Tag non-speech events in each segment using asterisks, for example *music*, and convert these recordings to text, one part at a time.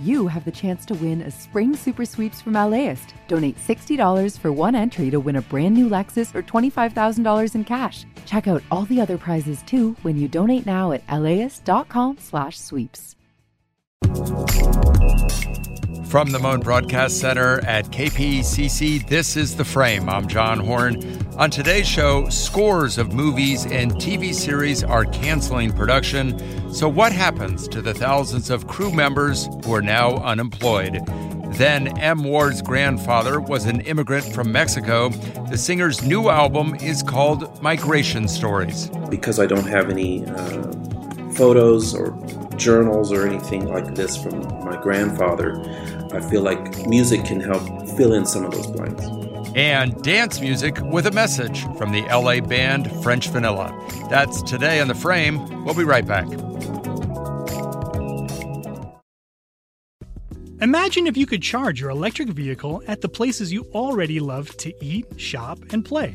you have the chance to win a spring super sweeps from LAist. Donate $60 for one entry to win a brand new Lexus or $25,000 in cash. Check out all the other prizes too when you donate now at laist.com/sweeps. From the Mohn Broadcast Center at KPCC, this is The Frame. I'm John Horn. On today's show, scores of movies and TV series are canceling production. So, what happens to the thousands of crew members who are now unemployed? Then, M. Ward's grandfather was an immigrant from Mexico. The singer's new album is called Migration Stories. Because I don't have any uh, photos or journals or anything like this from my grandfather, I feel like music can help fill in some of those blanks. And dance music with a message from the LA band French Vanilla. That's today on The Frame. We'll be right back. Imagine if you could charge your electric vehicle at the places you already love to eat, shop, and play.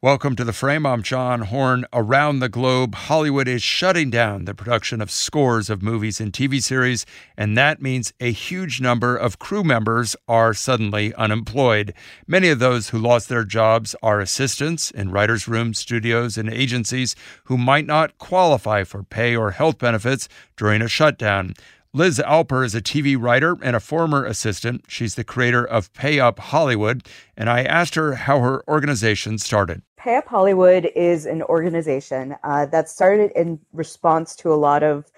Welcome to the frame. I'm John Horn. Around the globe, Hollywood is shutting down the production of scores of movies and TV series, and that means a huge number of crew members are suddenly unemployed. Many of those who lost their jobs are assistants in writers' rooms, studios, and agencies who might not qualify for pay or health benefits during a shutdown. Liz Alper is a TV writer and a former assistant. She's the creator of Pay Up Hollywood, and I asked her how her organization started. Pay Up Hollywood is an organization uh, that started in response to a lot of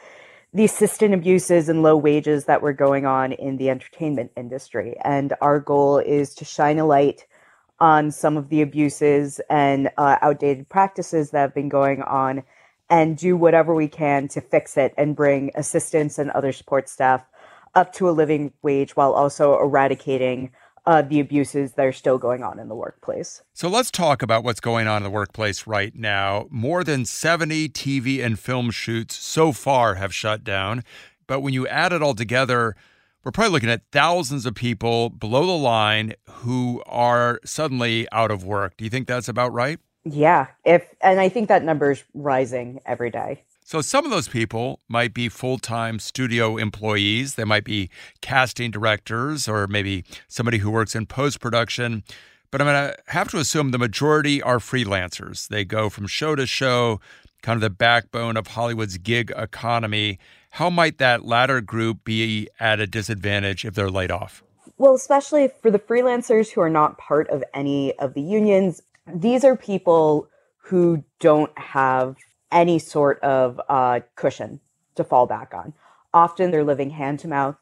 the assistant abuses and low wages that were going on in the entertainment industry. And our goal is to shine a light on some of the abuses and uh, outdated practices that have been going on and do whatever we can to fix it and bring assistants and other support staff up to a living wage while also eradicating uh, the abuses that are still going on in the workplace. So let's talk about what's going on in the workplace right now. More than 70 TV and film shoots so far have shut down. But when you add it all together, we're probably looking at thousands of people below the line who are suddenly out of work. Do you think that's about right? Yeah, if and I think that number is rising every day. So some of those people might be full-time studio employees, they might be casting directors or maybe somebody who works in post-production, but I'm going to have to assume the majority are freelancers. They go from show to show, kind of the backbone of Hollywood's gig economy. How might that latter group be at a disadvantage if they're laid off? Well, especially for the freelancers who are not part of any of the unions these are people who don't have any sort of uh, cushion to fall back on. Often they're living hand to mouth.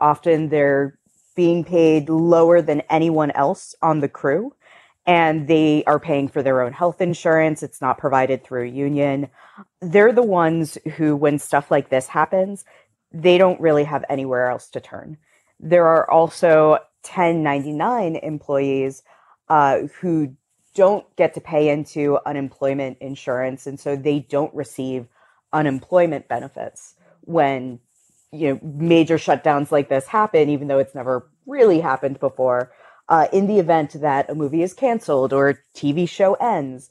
Often they're being paid lower than anyone else on the crew. And they are paying for their own health insurance. It's not provided through a union. They're the ones who, when stuff like this happens, they don't really have anywhere else to turn. There are also 1099 employees uh, who don't get to pay into unemployment insurance and so they don't receive unemployment benefits when you know major shutdowns like this happen even though it's never really happened before. Uh, in the event that a movie is canceled or a tv show ends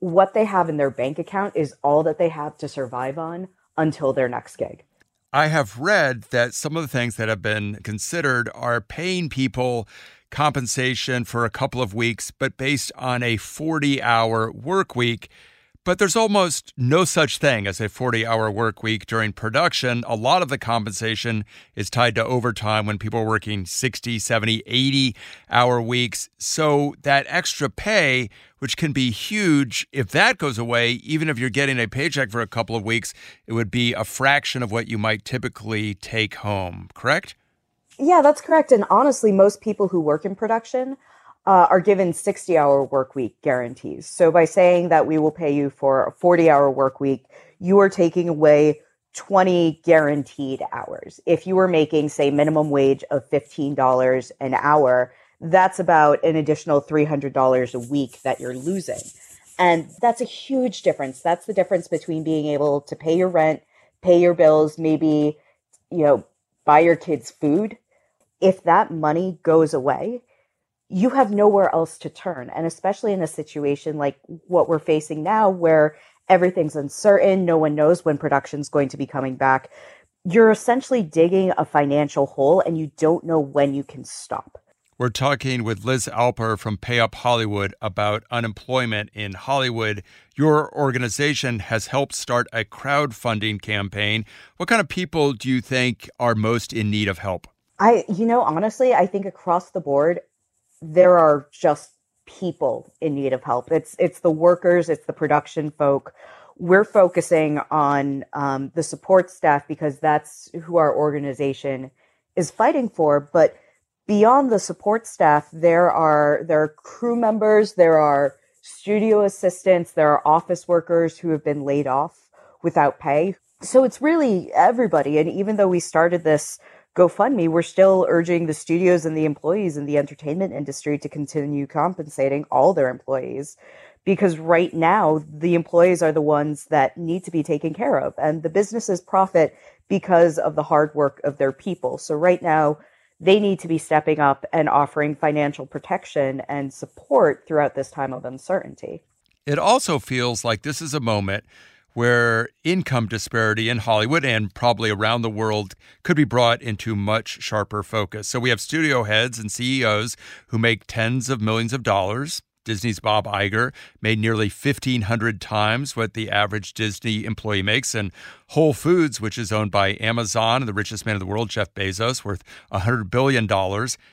what they have in their bank account is all that they have to survive on until their next gig. I have read that some of the things that have been considered are paying people compensation for a couple of weeks, but based on a 40 hour work week. But there's almost no such thing as a 40 hour work week during production. A lot of the compensation is tied to overtime when people are working 60, 70, 80 hour weeks. So that extra pay, which can be huge, if that goes away, even if you're getting a paycheck for a couple of weeks, it would be a fraction of what you might typically take home, correct? Yeah, that's correct. And honestly, most people who work in production uh, are given 60 hour work week guarantees. So by saying that we will pay you for a 40 hour work week, you are taking away 20 guaranteed hours. If you were making, say, minimum wage of $15 an hour, that's about an additional $300 a week that you're losing. And that's a huge difference. That's the difference between being able to pay your rent, pay your bills, maybe, you know, buy your kids food. If that money goes away, you have nowhere else to turn. And especially in a situation like what we're facing now, where everything's uncertain, no one knows when production's going to be coming back, you're essentially digging a financial hole and you don't know when you can stop. We're talking with Liz Alper from Pay Up Hollywood about unemployment in Hollywood. Your organization has helped start a crowdfunding campaign. What kind of people do you think are most in need of help? I, you know, honestly, I think across the board, there are just people in need of help. It's it's the workers, it's the production folk. We're focusing on um, the support staff because that's who our organization is fighting for. But beyond the support staff, there are there are crew members, there are studio assistants, there are office workers who have been laid off without pay. So it's really everybody. And even though we started this GoFundMe, we're still urging the studios and the employees in the entertainment industry to continue compensating all their employees because right now the employees are the ones that need to be taken care of and the businesses profit because of the hard work of their people. So right now they need to be stepping up and offering financial protection and support throughout this time of uncertainty. It also feels like this is a moment where income disparity in Hollywood and probably around the world could be brought into much sharper focus. So we have studio heads and CEOs who make tens of millions of dollars. Disney's Bob Iger made nearly 1,500 times what the average Disney employee makes. And Whole Foods, which is owned by Amazon and the richest man in the world, Jeff Bezos, worth $100 billion,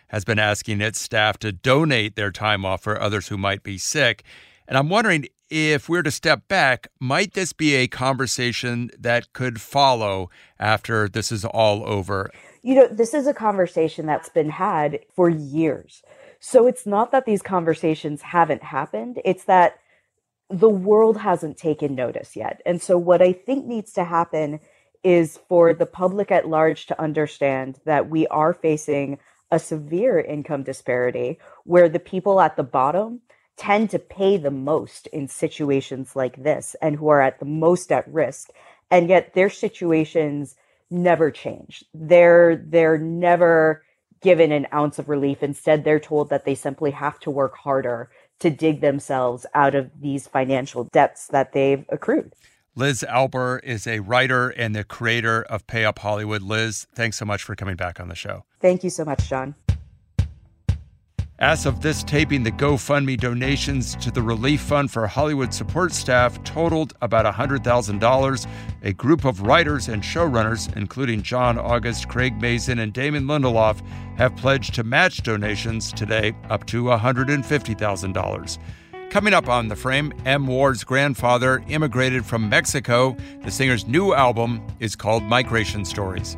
has been asking its staff to donate their time off for others who might be sick. And I'm wondering if we're to step back, might this be a conversation that could follow after this is all over? You know, this is a conversation that's been had for years. So it's not that these conversations haven't happened, it's that the world hasn't taken notice yet. And so what I think needs to happen is for the public at large to understand that we are facing a severe income disparity where the people at the bottom tend to pay the most in situations like this and who are at the most at risk and yet their situations never change they're they're never given an ounce of relief instead they're told that they simply have to work harder to dig themselves out of these financial debts that they've accrued Liz Alper is a writer and the creator of Pay Up Hollywood. Liz, thanks so much for coming back on the show. Thank you so much, John. As of this taping, the GoFundMe donations to the Relief Fund for Hollywood support staff totaled about $100,000. A group of writers and showrunners, including John August, Craig Mazin, and Damon Lindelof, have pledged to match donations today up to $150,000. Coming up on the frame, M. Ward's grandfather immigrated from Mexico. The singer's new album is called Migration Stories.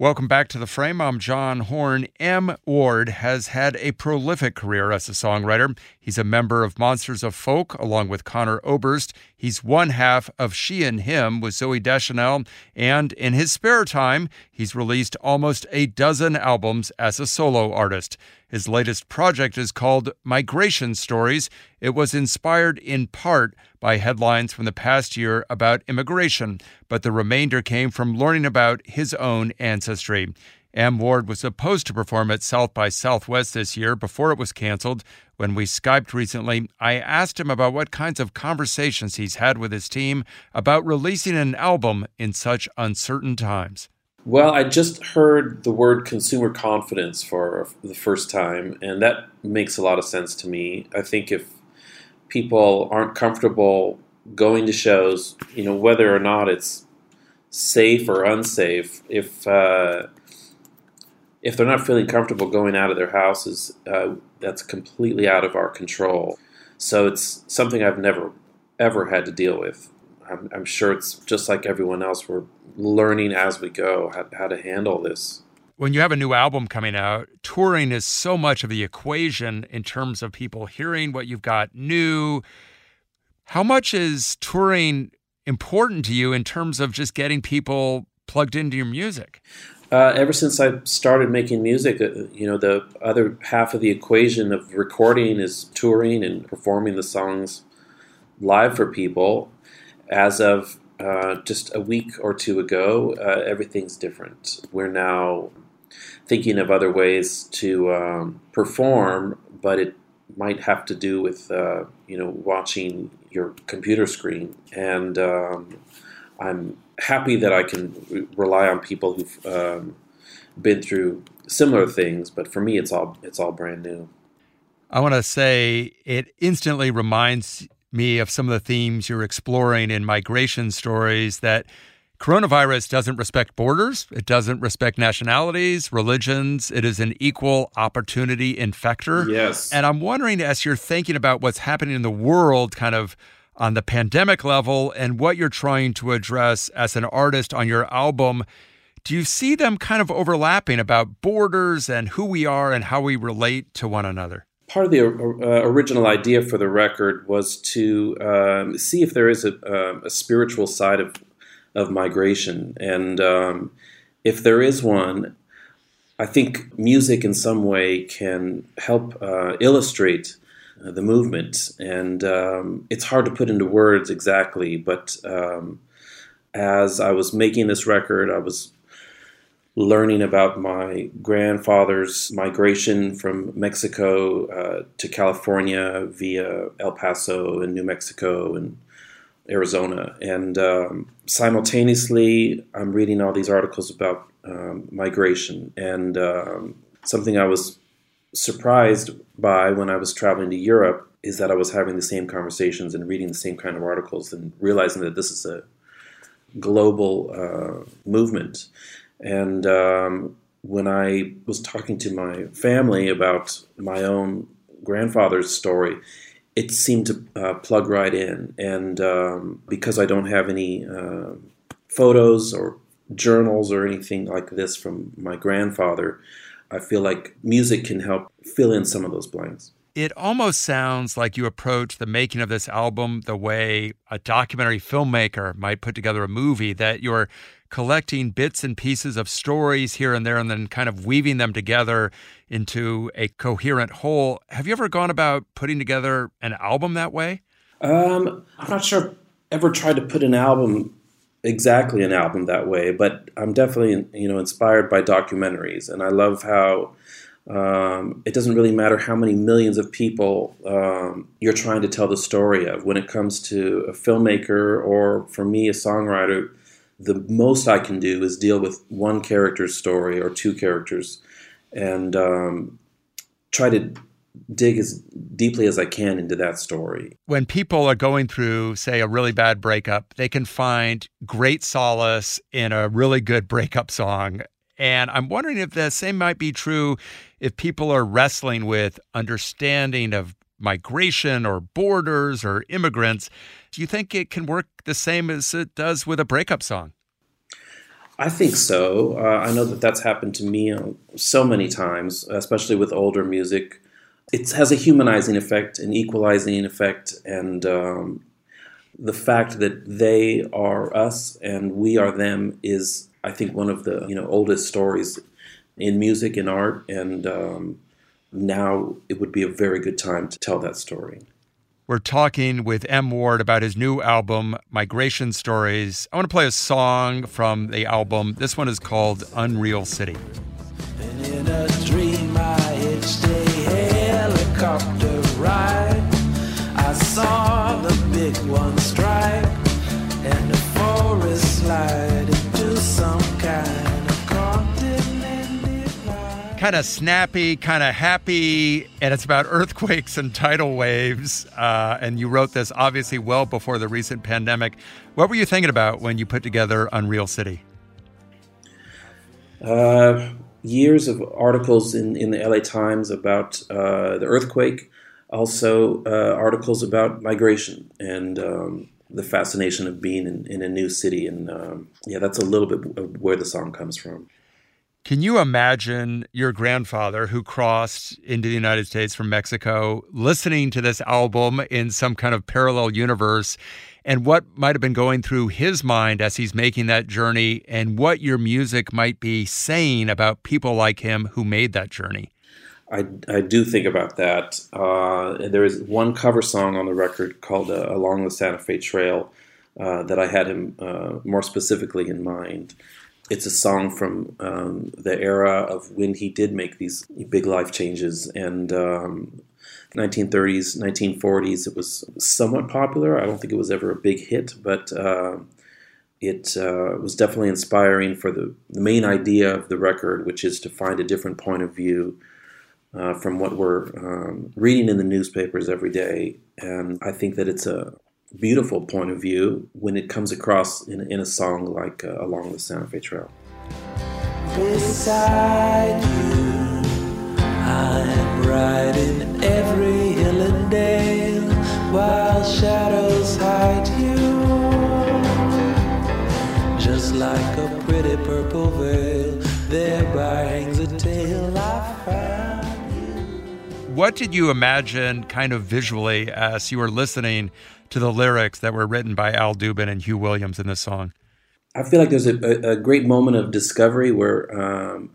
Welcome back to the frame. I'm John Horn. M. Ward has had a prolific career as a songwriter. He's a member of Monsters of Folk along with Conor Oberst. He's one half of She and Him with Zooey Deschanel. And in his spare time, he's released almost a dozen albums as a solo artist. His latest project is called Migration Stories. It was inspired in part by headlines from the past year about immigration, but the remainder came from learning about his own ancestry. M. Ward was supposed to perform at South by Southwest this year before it was canceled. When we Skyped recently, I asked him about what kinds of conversations he's had with his team about releasing an album in such uncertain times. Well, I just heard the word consumer confidence for the first time, and that makes a lot of sense to me. I think if people aren't comfortable going to shows, you know, whether or not it's safe or unsafe, if uh, if they're not feeling comfortable going out of their houses, uh, that's completely out of our control. So it's something I've never ever had to deal with. I'm, I'm sure it's just like everyone else. We're learning as we go how, how to handle this. When you have a new album coming out, touring is so much of the equation in terms of people hearing what you've got new. How much is touring important to you in terms of just getting people plugged into your music? Uh, ever since I started making music, uh, you know, the other half of the equation of recording is touring and performing the songs live for people. As of uh, just a week or two ago, uh, everything's different. We're now thinking of other ways to um, perform, but it might have to do with uh, you know watching your computer screen. And um, I'm happy that I can re- rely on people who've um, been through similar things. But for me, it's all it's all brand new. I want to say it instantly reminds me of some of the themes you're exploring in migration stories that coronavirus doesn't respect borders, it doesn't respect nationalities, religions. It is an equal opportunity infector. Yes. And I'm wondering, as you're thinking about what's happening in the world, kind of on the pandemic level, and what you're trying to address as an artist on your album. Do you see them kind of overlapping about borders and who we are and how we relate to one another? Part of the uh, original idea for the record was to um, see if there is a, uh, a, spiritual side of of migration, and um, if there is one, I think music in some way can help uh, illustrate uh, the movement, and um, it's hard to put into words exactly, but um, as I was making this record, I was learning about my grandfather's migration from Mexico uh, to California via El Paso and New Mexico and Arizona. And um, simultaneously, I'm reading all these articles about um, migration. And um, something I was surprised by when I was traveling to Europe is that I was having the same conversations and reading the same kind of articles and realizing that this is a global uh, movement. And um, when I was talking to my family about my own grandfather's story, it seemed to uh, plug right in. And um, because I don't have any uh, photos or journals or anything like this from my grandfather, I feel like music can help fill in some of those blanks. It almost sounds like you approach the making of this album the way a documentary filmmaker might put together a movie, that you're collecting bits and pieces of stories here and there and then kind of weaving them together into a coherent whole. Have you ever gone about putting together an album that way? Um, I'm not sure I've ever tried to put an album exactly an album that way, but I'm definitely you know inspired by documentaries, and I love how um, it doesn't really matter how many millions of people um, you're trying to tell the story of. When it comes to a filmmaker or for me a songwriter, the most I can do is deal with one character's story or two characters and um, try to dig as deeply as I can into that story. When people are going through, say, a really bad breakup, they can find great solace in a really good breakup song. And I'm wondering if the same might be true if people are wrestling with understanding of migration or borders or immigrants. Do you think it can work the same as it does with a breakup song? I think so. Uh, I know that that's happened to me so many times, especially with older music. It has a humanizing effect, an equalizing effect, and um, the fact that they are us and we are them is, I think, one of the you know oldest stories in music and art. And um, now it would be a very good time to tell that story. We're talking with M. Ward about his new album, Migration Stories. I want to play a song from the album. This one is called Unreal City. Dream, I saw the big one strike and the forest slide kind of snappy, kind of happy, and it's about *laughs* earthquakes and tidal waves. Uh, and you wrote this obviously well before the recent pandemic. What were you thinking about when you put together Unreal City? Uh, years of articles in, in the LA Times about uh, the earthquake, also uh, articles about migration and um, the fascination of being in, in a new city. And um, yeah, that's a little bit where the song comes from. Can you imagine your grandfather who crossed into the United States from Mexico listening to this album in some kind of parallel universe and what might have been going through his mind as he's making that journey and what your music might be saying about people like him who made that journey? I, I do think about that. Uh, there is one cover song on the record called uh, Along the Santa Fe Trail uh, that I had him uh, more specifically in mind it's a song from um, the era of when he did make these big life changes. And um, 1930s 1940s it was somewhat popular. I don't think it was ever a big hit but uh, it uh, was definitely inspiring for the, the main idea of the record which is to find a different point of view uh, from what we're um, reading in the newspapers every day. And i think that it's a beautiful point of view when it comes across in, in a song like uh, Along the Santa Fe Trail. Beside you, I'm riding every hill and dale while shadows hide you. Just like a pretty purple veil, thereby hangs a tale I. What did you imagine kind of visually as you were listening to the lyrics that were written by Al Dubin and Hugh Williams in this song? I feel like there's a, a great moment of discovery where um,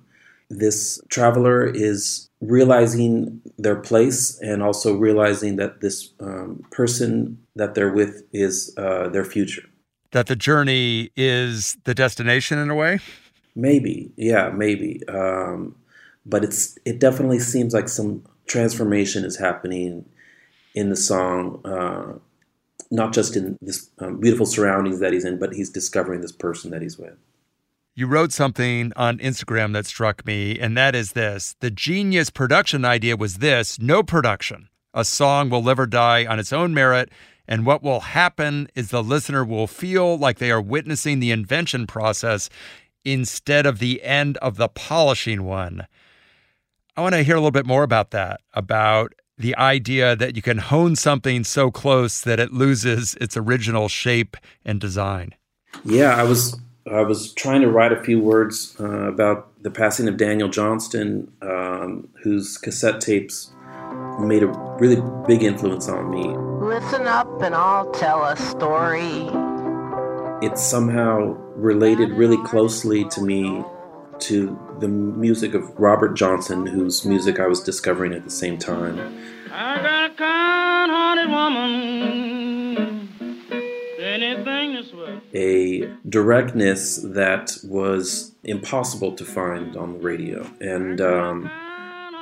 this traveler is realizing their place and also realizing that this um, person that they're with is uh, their future. That the journey is the destination in a way? Maybe, yeah, maybe. Um, but it's it definitely seems like some transformation is happening in the song. Uh, not just in this um, beautiful surroundings that he's in, but he's discovering this person that he's with. You wrote something on Instagram that struck me, and that is this The genius production idea was this no production. A song will live or die on its own merit, and what will happen is the listener will feel like they are witnessing the invention process instead of the end of the polishing one. I want to hear a little bit more about that, about the idea that you can hone something so close that it loses its original shape and design. Yeah, I was I was trying to write a few words uh, about the passing of Daniel Johnston, um, whose cassette tapes made a really big influence on me. Listen up, and I'll tell a story. It somehow related really closely to me to the music of Robert Johnson, whose music I was discovering at the same time. I got a woman, anything that's worth. A directness that was impossible to find on the radio, and um,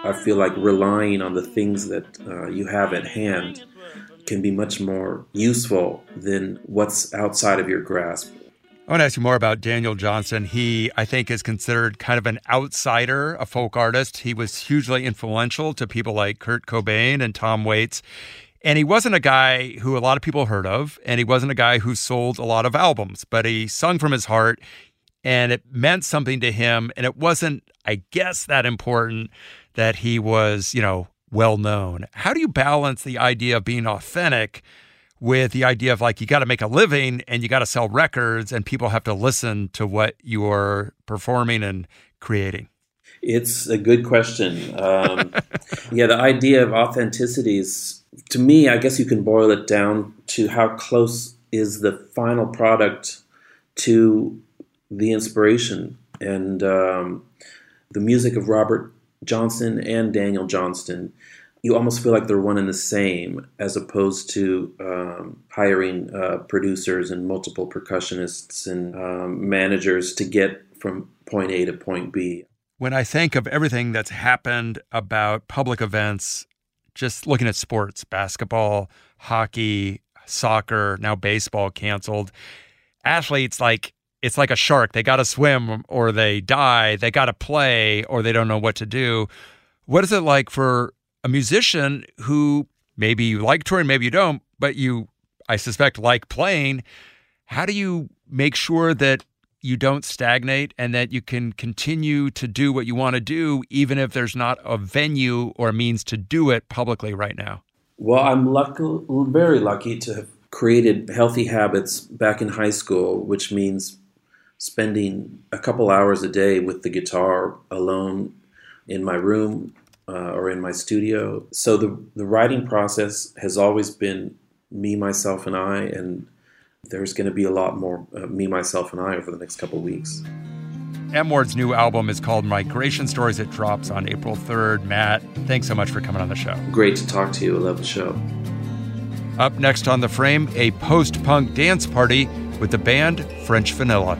I feel like relying on the things that uh, you have at hand can be much more useful than what's outside of your grasp. I want to ask you more about Daniel Johnston. He, I think, is considered kind of an outsider, a folk artist. He was hugely influential to people like Kurt Cobain and Tom Waits. And he wasn't a guy who a lot of people heard of, and he wasn't a guy who sold a lot of albums, but he sung from his heart and it meant something to him. And it wasn't, I guess, that important that he was, you know, well known. How do you balance the idea of being authentic with the idea of like you got to make a living and you got to sell records and people have to listen to what you're performing and creating? It's a good question. Um, *laughs* yeah, the idea of authenticity is, to me, I guess you can boil it down to how close is the final product to the inspiration. And um, the music of Robert Johnson and Daniel Johnston you almost feel like they're one and the same, as opposed to um, hiring uh, producers and multiple percussionists and um, managers to get from point A to point B. When I think of everything that's happened about public events, just looking at sports, basketball, hockey, soccer, now baseball canceled, athletes like it's like a shark. They got to swim or they die. They got to play or they don't know what to do. What is it like for a musician who maybe you like touring, maybe you don't, but you, I suspect, like playing? How do you make sure that you don't stagnate and that you can continue to do what you want to do, even if there's not a venue or means to do it publicly right now? Well, I'm lucky, very lucky to have created healthy habits back in high school, which means spending a couple hours a day with the guitar alone in my room uh, or in my studio. So the the writing process has always been me, myself, and I, and there's going to be a lot more uh, me, myself, and I over the next couple of weeks. M Ward's new album is called Migration Stories. It drops on April 3rd. Matt, thanks so much for coming on the show. Great to talk to you. I love the show. Up next on the frame, a post punk dance party with the band French Vanilla.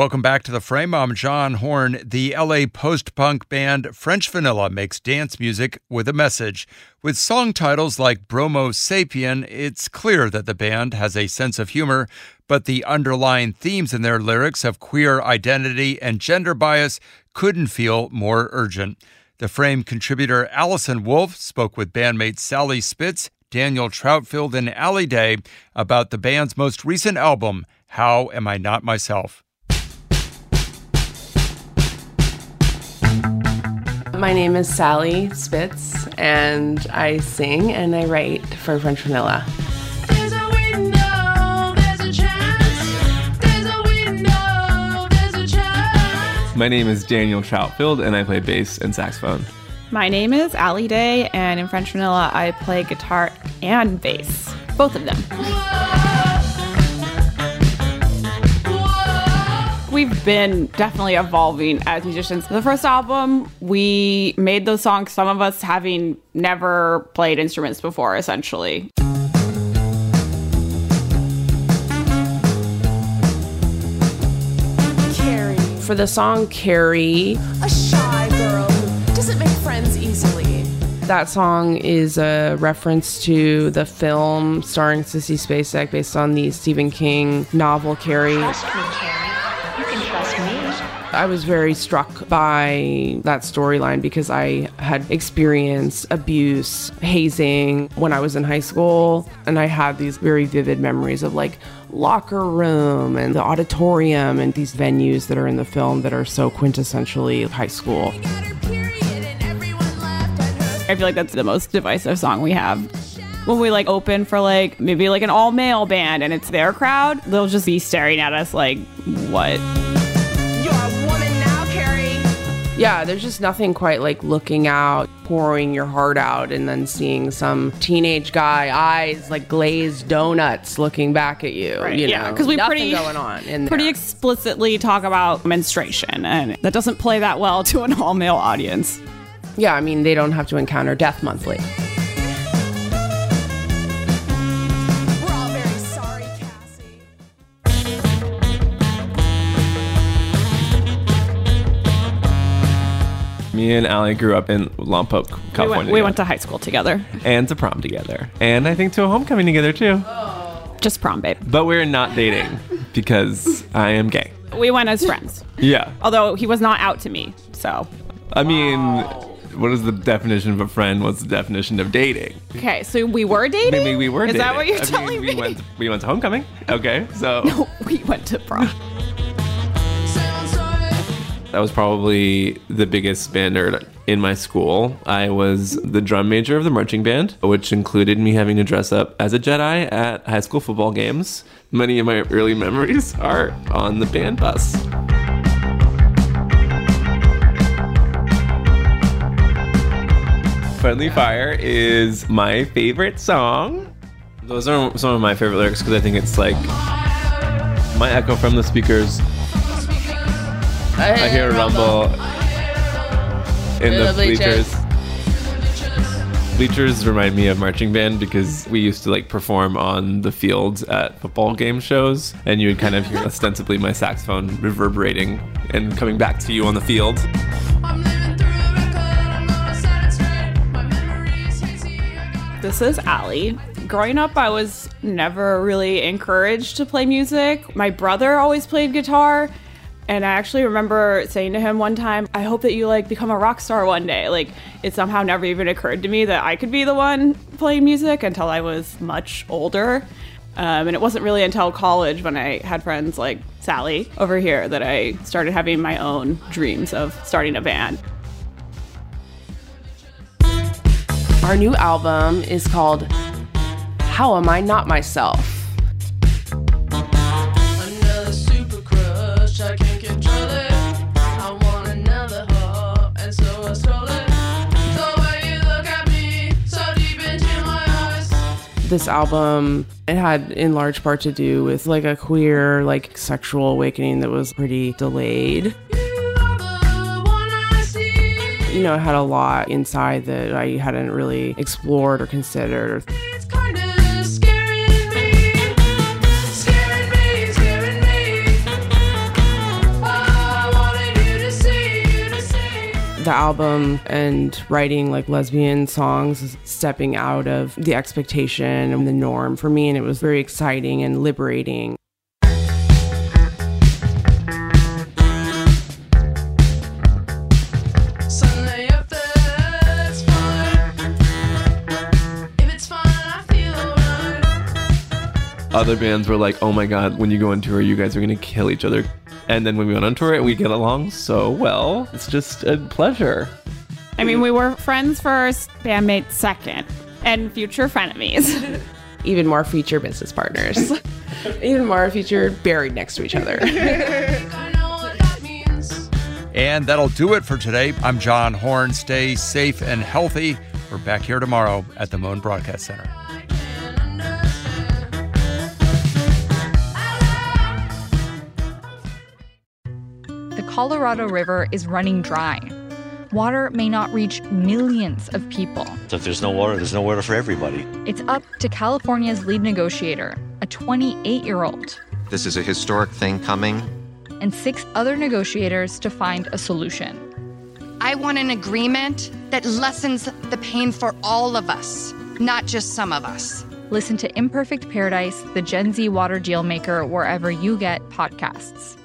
Welcome back to the frame. I'm John Horn. The LA post punk band French Vanilla makes dance music with a message. With song titles like Bromo Sapien, it's clear that the band has a sense of humor, but the underlying themes in their lyrics of queer identity and gender bias couldn't feel more urgent. The frame contributor Allison Wolf spoke with bandmates Sally Spitz, Daniel Troutfield, and Allie Day about the band's most recent album, How Am I Not Myself? My name is Sally Spitz, and I sing and I write for French Vanilla. There's a window, there's a chance. There's a window, there's a chance. My name is Daniel Troutfield, and I play bass and saxophone. My name is Allie Day, and in French Vanilla, I play guitar and bass, both of them. We've been definitely evolving as musicians. The first album, we made those songs, some of us having never played instruments before, essentially. Carrie. For the song Carrie, a shy girl who doesn't make friends easily. That song is a reference to the film starring Sissy Spacek based on the Stephen King novel Carrie. I was very struck by that storyline because I had experienced abuse, hazing when I was in high school. And I had these very vivid memories of like locker room and the auditorium and these venues that are in the film that are so quintessentially high school. I feel like that's the most divisive song we have when we like open for like maybe like an all male band and it's their crowd, they'll just be staring at us like, what? Yeah, there's just nothing quite like looking out, pouring your heart out, and then seeing some teenage guy, eyes like glazed donuts, looking back at you. Right, you yeah, because we Nothing pretty going on in pretty there. explicitly talk about menstruation, and that doesn't play that well to an all male audience. yeah, I mean they don't have to encounter death monthly. Me and Allie grew up in Lompoc, We went, California. we went to high school together, and to prom together, and I think to a homecoming together too. Oh. just prom, babe. But we're not dating because I am gay. We went as friends, Yeah, although he was not out to me. So I mean, what is the definition of a friend? What's the definition of dating? okay, so we were dating. Maybe we were. Dating. Is dating. that what you're I mean, telling we me? Went, we went to homecoming. Okay, so *laughs* we went to prom. I was probably the biggest band nerd in my school. I was the drum major of the marching band, which included me having to dress up as a Jedi at high school football games. Many of my early memories are on the band bus. Friendly Fire is my favorite song. Those are some of my favorite lyrics because I think it's like my echo from the speakers. I hear a rumble in the bleachers. Bleachers remind me of marching band because we used to like perform on the fields at football game shows, and you would kind of hear ostensibly my saxophone reverberating and coming back to you on the field. This is Allie. Growing up, I was never really encouraged to play music. My brother always played guitar, and I actually remember saying to him one time, I hope that you like become a rock star one day. Like, it somehow never even occurred to me that I could be the one playing music until I was much older. Um, and it wasn't really until college when I had friends like Sally over here that I started having my own dreams of starting a band. Our new album is called How Am I Not Myself? This album it had in large part to do with like a queer like sexual awakening that was pretty delayed. You know, it had a lot inside that I hadn't really explored or considered. It's kinda scaring me, scaring me, scaring me. I wanted you to see, you to see. the album and writing like lesbian songs stepping out of the expectation and the norm for me and it was very exciting and liberating Suddenly if it's fine, if it's fine, I feel alright. Other bands were like, oh my god, when you go on tour, you guys are gonna kill each other. And then when we went on tour, we get along so well. It's just a pleasure. I mean, we were friends first, bandmates second, and future frenemies. *laughs* even more future business partners *laughs* even more future buried next to each other I know what that means. And that'll do it for today. I'm John Horn. Stay safe and healthy. We're back here tomorrow at the Mohn Broadcast Center. The Colorado River is running dry. Water may not reach millions of people. So if there's no water, there's no water for everybody. It's up to California's lead negotiator, a 28 year old, This is a historic thing coming. and six other negotiators to find a solution. I want an agreement that lessens the pain for all of us, not just some of us. Listen to Imperfect Paradise, the Gen Z water deal maker, wherever you get podcasts.